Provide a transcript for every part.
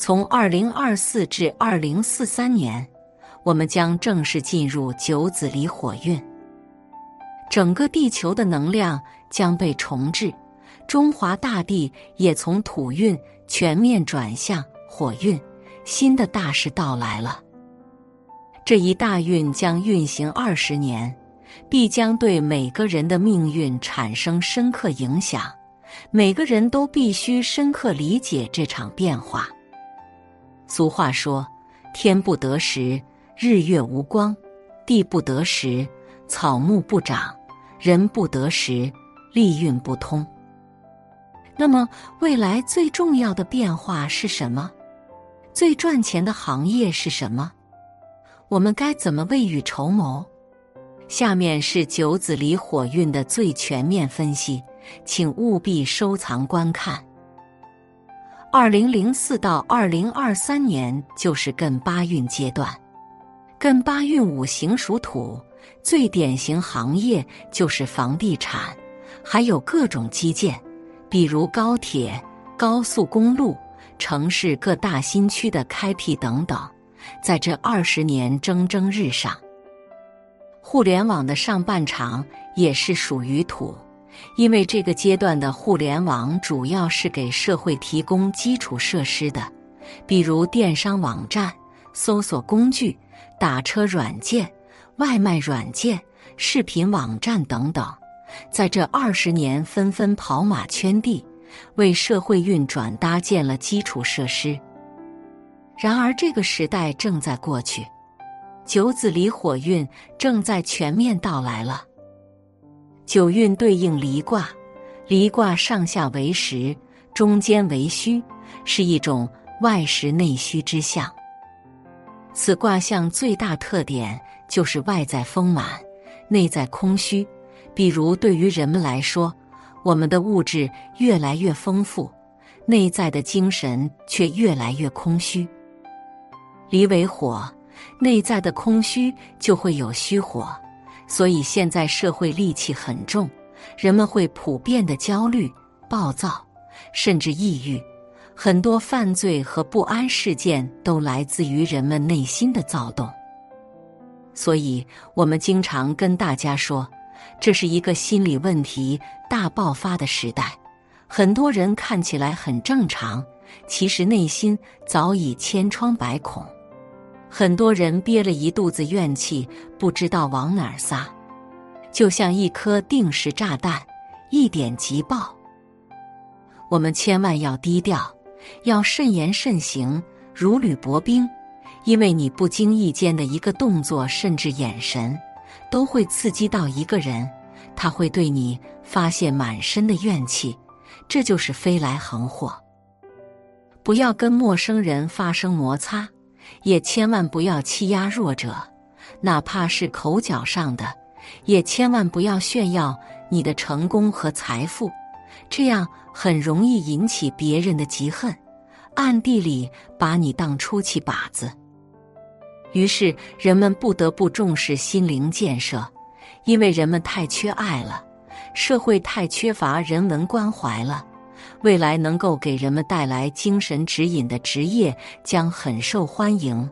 从二零二四至二零四三年，我们将正式进入九子离火运，整个地球的能量将被重置，中华大地也从土运全面转向火运，新的大事到来了。这一大运将运行二十年，必将对每个人的命运产生深刻影响。每个人都必须深刻理解这场变化。俗话说：“天不得时，日月无光；地不得时，草木不长；人不得时，利运不通。”那么，未来最重要的变化是什么？最赚钱的行业是什么？我们该怎么未雨绸缪？下面是九子离火运的最全面分析，请务必收藏观看。二零零四到二零二三年就是艮八运阶段，艮八运五行属土，最典型行业就是房地产，还有各种基建，比如高铁、高速公路、城市各大新区的开辟等等。在这二十年蒸蒸日上，互联网的上半场也是属于土，因为这个阶段的互联网主要是给社会提供基础设施的，比如电商网站、搜索工具、打车软件、外卖软件、视频网站等等，在这二十年纷纷跑马圈地，为社会运转搭建了基础设施。然而，这个时代正在过去，九子离火运正在全面到来了。九运对应离卦，离卦上下为实，中间为虚，是一种外实内虚之象。此卦象最大特点就是外在丰满，内在空虚。比如，对于人们来说，我们的物质越来越丰富，内在的精神却越来越空虚。离为火，内在的空虚就会有虚火，所以现在社会戾气很重，人们会普遍的焦虑、暴躁，甚至抑郁。很多犯罪和不安事件都来自于人们内心的躁动。所以，我们经常跟大家说，这是一个心理问题大爆发的时代。很多人看起来很正常，其实内心早已千疮百孔。很多人憋了一肚子怨气，不知道往哪儿撒，就像一颗定时炸弹，一点即爆。我们千万要低调，要慎言慎行，如履薄冰，因为你不经意间的一个动作，甚至眼神，都会刺激到一个人，他会对你发泄满身的怨气，这就是飞来横祸。不要跟陌生人发生摩擦。也千万不要欺压弱者，哪怕是口角上的，也千万不要炫耀你的成功和财富，这样很容易引起别人的嫉恨，暗地里把你当出气靶子。于是人们不得不重视心灵建设，因为人们太缺爱了，社会太缺乏人文关怀了。未来能够给人们带来精神指引的职业将很受欢迎，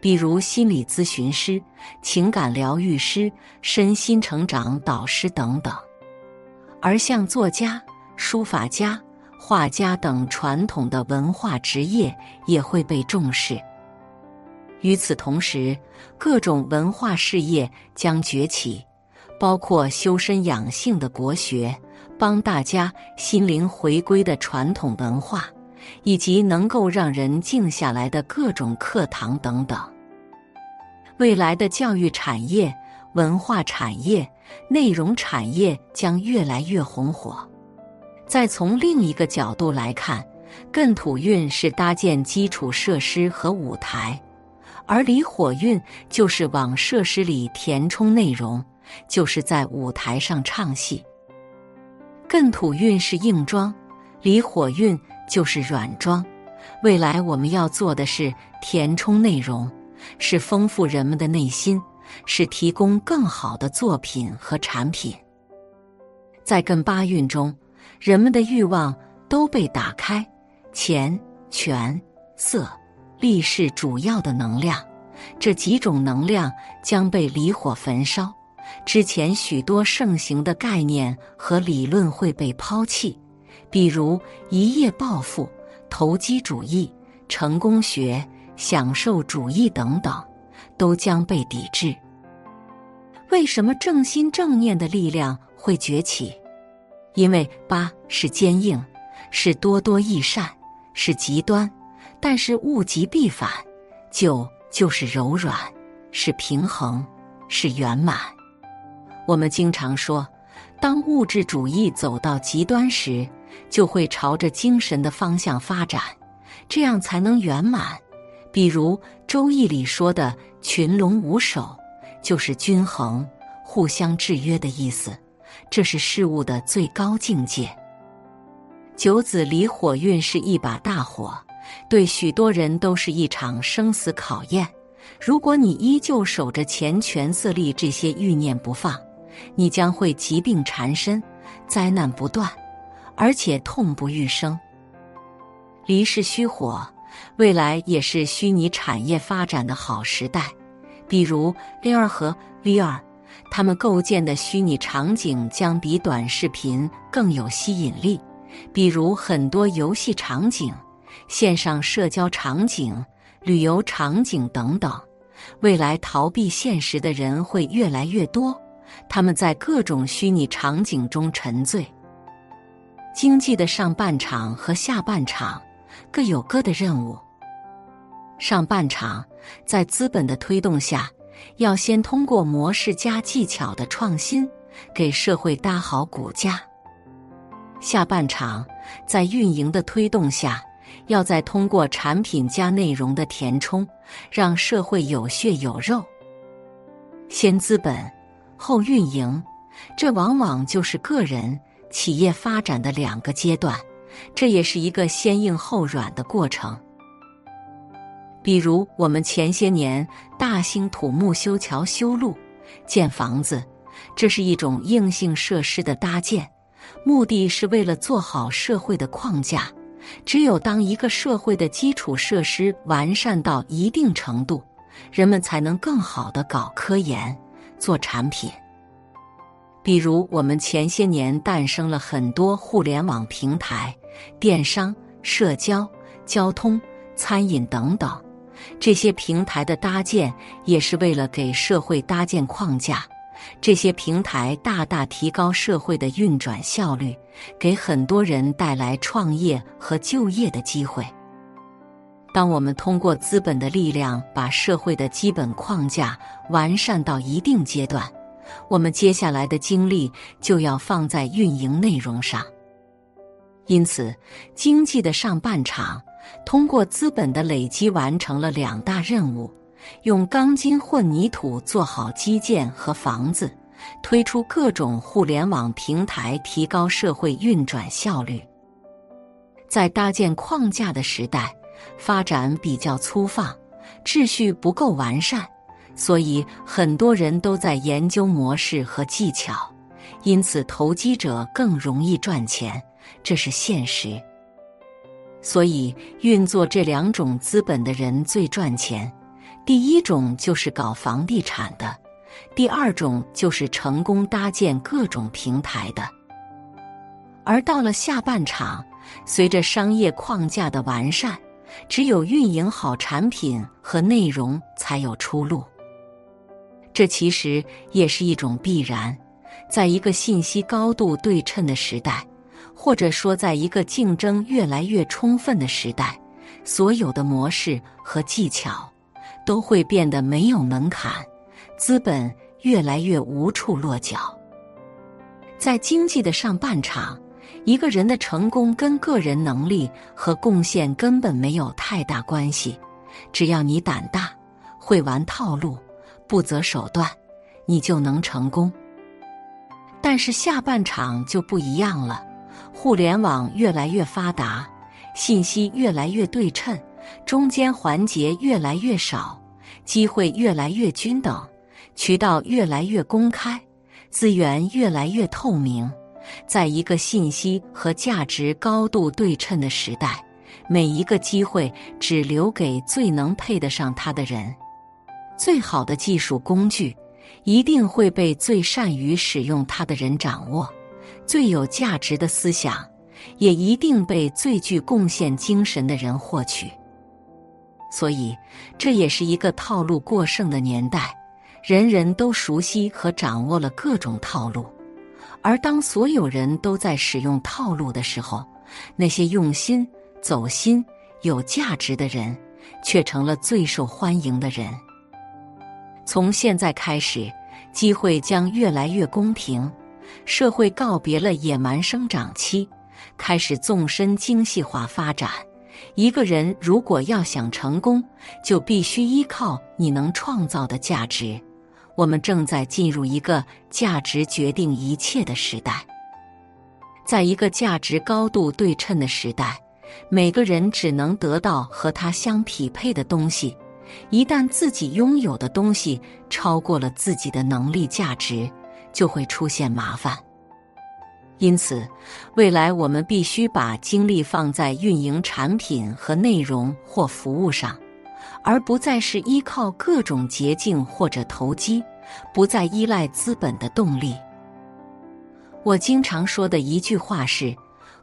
比如心理咨询师、情感疗愈师、身心成长导师等等。而像作家、书法家、画家等传统的文化职业也会被重视。与此同时，各种文化事业将崛起，包括修身养性的国学。帮大家心灵回归的传统文化，以及能够让人静下来的各种课堂等等。未来的教育产业、文化产业、内容产业将越来越红火。再从另一个角度来看，艮土运是搭建基础设施和舞台，而离火运就是往设施里填充内容，就是在舞台上唱戏。艮土运是硬装，离火运就是软装。未来我们要做的是填充内容，是丰富人们的内心，是提供更好的作品和产品。在艮八运中，人们的欲望都被打开，钱、权、色、力是主要的能量，这几种能量将被离火焚烧。之前许多盛行的概念和理论会被抛弃，比如一夜暴富、投机主义、成功学、享受主义等等，都将被抵制。为什么正心正念的力量会崛起？因为八是坚硬，是多多益善，是极端，但是物极必反；九就是柔软，是平衡，是圆满。我们经常说，当物质主义走到极端时，就会朝着精神的方向发展，这样才能圆满。比如《周易》里说的“群龙无首”，就是均衡、互相制约的意思，这是事物的最高境界。九子离火运是一把大火，对许多人都是一场生死考验。如果你依旧守着钱权色利这些欲念不放，你将会疾病缠身，灾难不断，而且痛不欲生。离是虚火，未来也是虚拟产业发展的好时代。比如 VR 和 VR，他们构建的虚拟场景将比短视频更有吸引力。比如很多游戏场景、线上社交场景、旅游场景等等，未来逃避现实的人会越来越多。他们在各种虚拟场景中沉醉。经济的上半场和下半场各有各的任务。上半场在资本的推动下，要先通过模式加技巧的创新，给社会搭好骨架；下半场在运营的推动下，要再通过产品加内容的填充，让社会有血有肉。先资本。后运营，这往往就是个人、企业发展的两个阶段，这也是一个先硬后软的过程。比如，我们前些年大兴土木修桥修路、建房子，这是一种硬性设施的搭建，目的是为了做好社会的框架。只有当一个社会的基础设施完善到一定程度，人们才能更好的搞科研。做产品，比如我们前些年诞生了很多互联网平台、电商、社交、交通、餐饮等等。这些平台的搭建也是为了给社会搭建框架。这些平台大大提高社会的运转效率，给很多人带来创业和就业的机会。当我们通过资本的力量把社会的基本框架完善到一定阶段，我们接下来的精力就要放在运营内容上。因此，经济的上半场通过资本的累积完成了两大任务：用钢筋混凝土做好基建和房子，推出各种互联网平台，提高社会运转效率。在搭建框架的时代。发展比较粗放，秩序不够完善，所以很多人都在研究模式和技巧，因此投机者更容易赚钱，这是现实。所以运作这两种资本的人最赚钱。第一种就是搞房地产的，第二种就是成功搭建各种平台的。而到了下半场，随着商业框架的完善。只有运营好产品和内容，才有出路。这其实也是一种必然。在一个信息高度对称的时代，或者说在一个竞争越来越充分的时代，所有的模式和技巧都会变得没有门槛，资本越来越无处落脚。在经济的上半场。一个人的成功跟个人能力和贡献根本没有太大关系，只要你胆大、会玩套路、不择手段，你就能成功。但是下半场就不一样了，互联网越来越发达，信息越来越对称，中间环节越来越少，机会越来越均等，渠道越来越公开，资源越来越透明。在一个信息和价值高度对称的时代，每一个机会只留给最能配得上它的人。最好的技术工具一定会被最善于使用它的人掌握，最有价值的思想也一定被最具贡献精神的人获取。所以，这也是一个套路过剩的年代，人人都熟悉和掌握了各种套路。而当所有人都在使用套路的时候，那些用心、走心、有价值的人，却成了最受欢迎的人。从现在开始，机会将越来越公平，社会告别了野蛮生长期，开始纵深精细化发展。一个人如果要想成功，就必须依靠你能创造的价值。我们正在进入一个价值决定一切的时代，在一个价值高度对称的时代，每个人只能得到和他相匹配的东西。一旦自己拥有的东西超过了自己的能力价值，就会出现麻烦。因此，未来我们必须把精力放在运营产品和内容或服务上。而不再是依靠各种捷径或者投机，不再依赖资本的动力。我经常说的一句话是：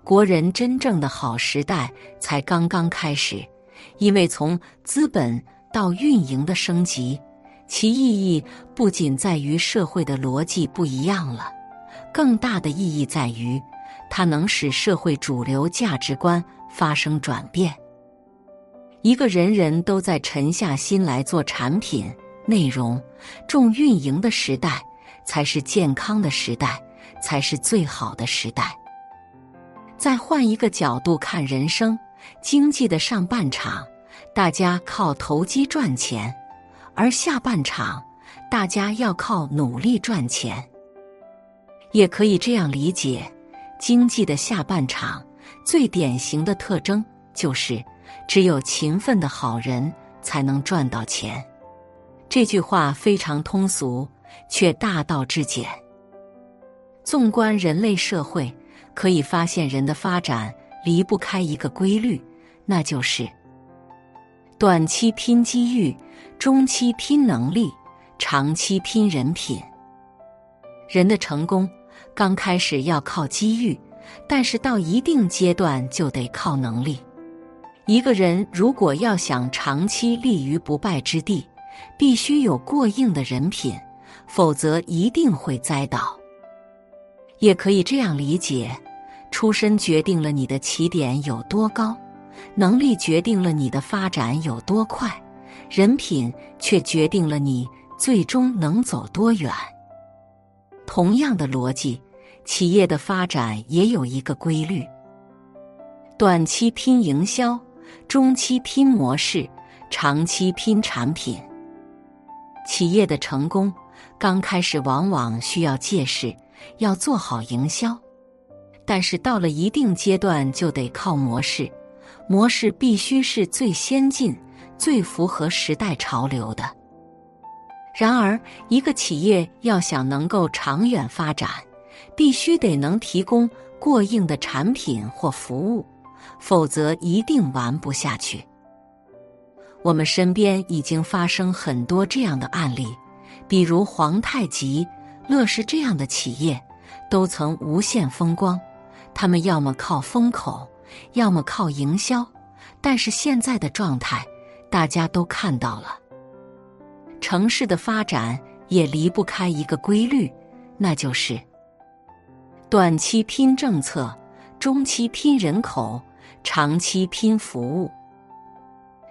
国人真正的好时代才刚刚开始，因为从资本到运营的升级，其意义不仅在于社会的逻辑不一样了，更大的意义在于，它能使社会主流价值观发生转变。一个人人都在沉下心来做产品、内容、重运营的时代，才是健康的时代，才是最好的时代。再换一个角度看人生，经济的上半场，大家靠投机赚钱；而下半场，大家要靠努力赚钱。也可以这样理解：经济的下半场最典型的特征就是。只有勤奋的好人才能赚到钱，这句话非常通俗，却大道至简。纵观人类社会，可以发现人的发展离不开一个规律，那就是短期拼机遇，中期拼能力，长期拼人品。人的成功刚开始要靠机遇，但是到一定阶段就得靠能力。一个人如果要想长期立于不败之地，必须有过硬的人品，否则一定会栽倒。也可以这样理解：出身决定了你的起点有多高，能力决定了你的发展有多快，人品却决定了你最终能走多远。同样的逻辑，企业的发展也有一个规律：短期拼营销。中期拼模式，长期拼产品。企业的成功刚开始往往需要借势，要做好营销，但是到了一定阶段就得靠模式，模式必须是最先进、最符合时代潮流的。然而，一个企业要想能够长远发展，必须得能提供过硬的产品或服务。否则一定玩不下去。我们身边已经发生很多这样的案例，比如皇太极、乐视这样的企业，都曾无限风光。他们要么靠风口，要么靠营销，但是现在的状态，大家都看到了。城市的发展也离不开一个规律，那就是短期拼政策，中期拼人口。长期拼服务，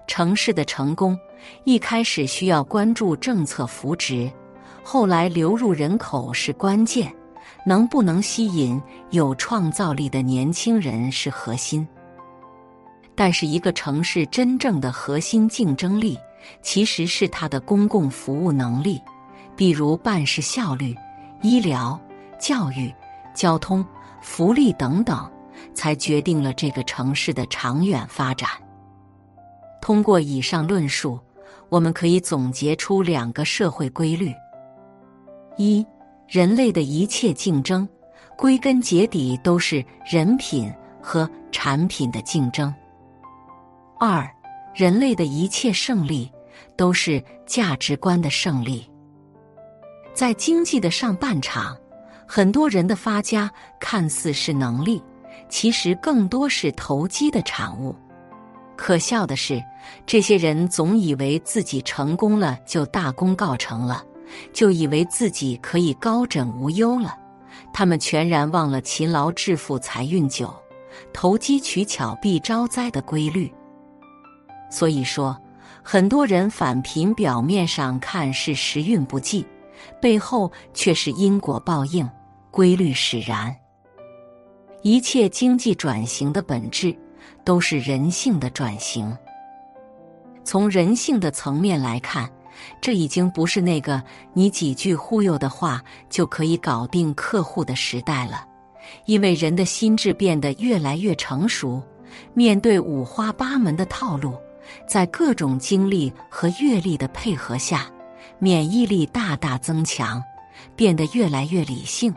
城市的成功一开始需要关注政策扶植，后来流入人口是关键，能不能吸引有创造力的年轻人是核心。但是，一个城市真正的核心竞争力其实是它的公共服务能力，比如办事效率、医疗、教育、交通、福利等等。才决定了这个城市的长远发展。通过以上论述，我们可以总结出两个社会规律：一，人类的一切竞争，归根结底都是人品和产品的竞争；二，人类的一切胜利都是价值观的胜利。在经济的上半场，很多人的发家看似是能力，其实更多是投机的产物。可笑的是，这些人总以为自己成功了就大功告成了，就以为自己可以高枕无忧了。他们全然忘了“勤劳致富财运久，投机取巧必招灾”的规律。所以说，很多人返贫表面上看是时运不济，背后却是因果报应，规律使然。一切经济转型的本质。都是人性的转型。从人性的层面来看，这已经不是那个你几句忽悠的话就可以搞定客户的时代了。因为人的心智变得越来越成熟，面对五花八门的套路，在各种经历和阅历的配合下，免疫力大大增强，变得越来越理性，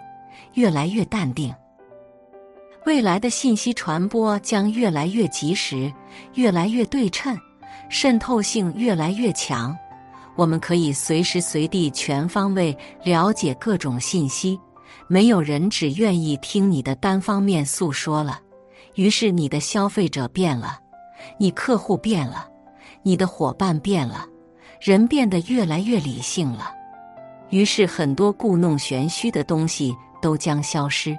越来越淡定。未来的信息传播将越来越及时，越来越对称，渗透性越来越强。我们可以随时随地全方位了解各种信息，没有人只愿意听你的单方面诉说了。于是，你的消费者变了，你客户变了，你的伙伴变了，人变得越来越理性了。于是，很多故弄玄虚的东西都将消失。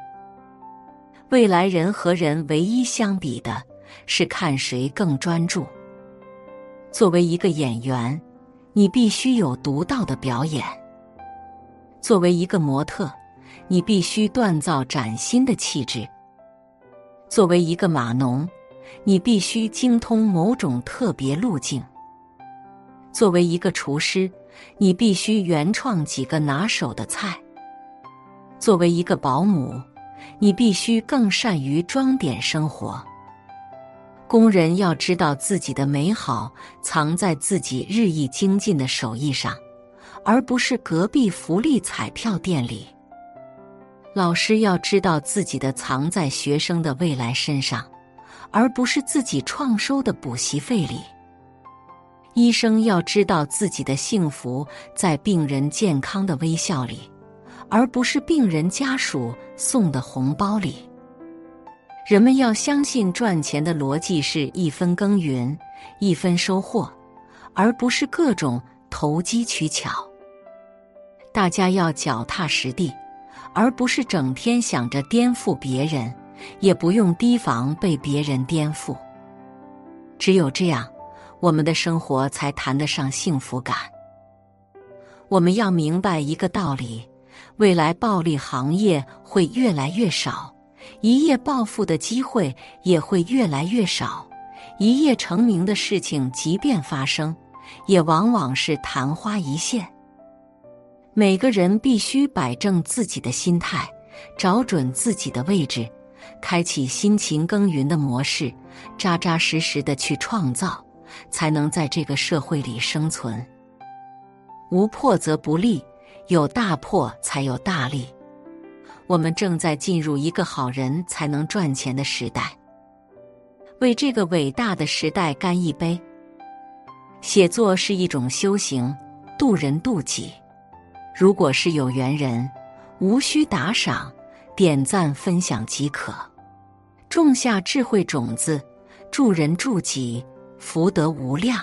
未来人和人唯一相比的是看谁更专注。作为一个演员，你必须有独到的表演；作为一个模特，你必须锻造崭新的气质；作为一个码农，你必须精通某种特别路径；作为一个厨师，你必须原创几个拿手的菜；作为一个保姆。你必须更善于装点生活。工人要知道自己的美好藏在自己日益精进的手艺上，而不是隔壁福利彩票店里。老师要知道自己的藏在学生的未来身上，而不是自己创收的补习费里。医生要知道自己的幸福在病人健康的微笑里。而不是病人家属送的红包里。人们要相信赚钱的逻辑是一分耕耘一分收获，而不是各种投机取巧。大家要脚踏实地，而不是整天想着颠覆别人，也不用提防被别人颠覆。只有这样，我们的生活才谈得上幸福感。我们要明白一个道理。未来暴利行业会越来越少，一夜暴富的机会也会越来越少。一夜成名的事情，即便发生，也往往是昙花一现。每个人必须摆正自己的心态，找准自己的位置，开启辛勤耕耘的模式，扎扎实实的去创造，才能在这个社会里生存。无破则不立。有大破才有大利，我们正在进入一个好人才能赚钱的时代。为这个伟大的时代干一杯！写作是一种修行，渡人渡己。如果是有缘人，无需打赏，点赞分享即可。种下智慧种子，助人助己，福德无量。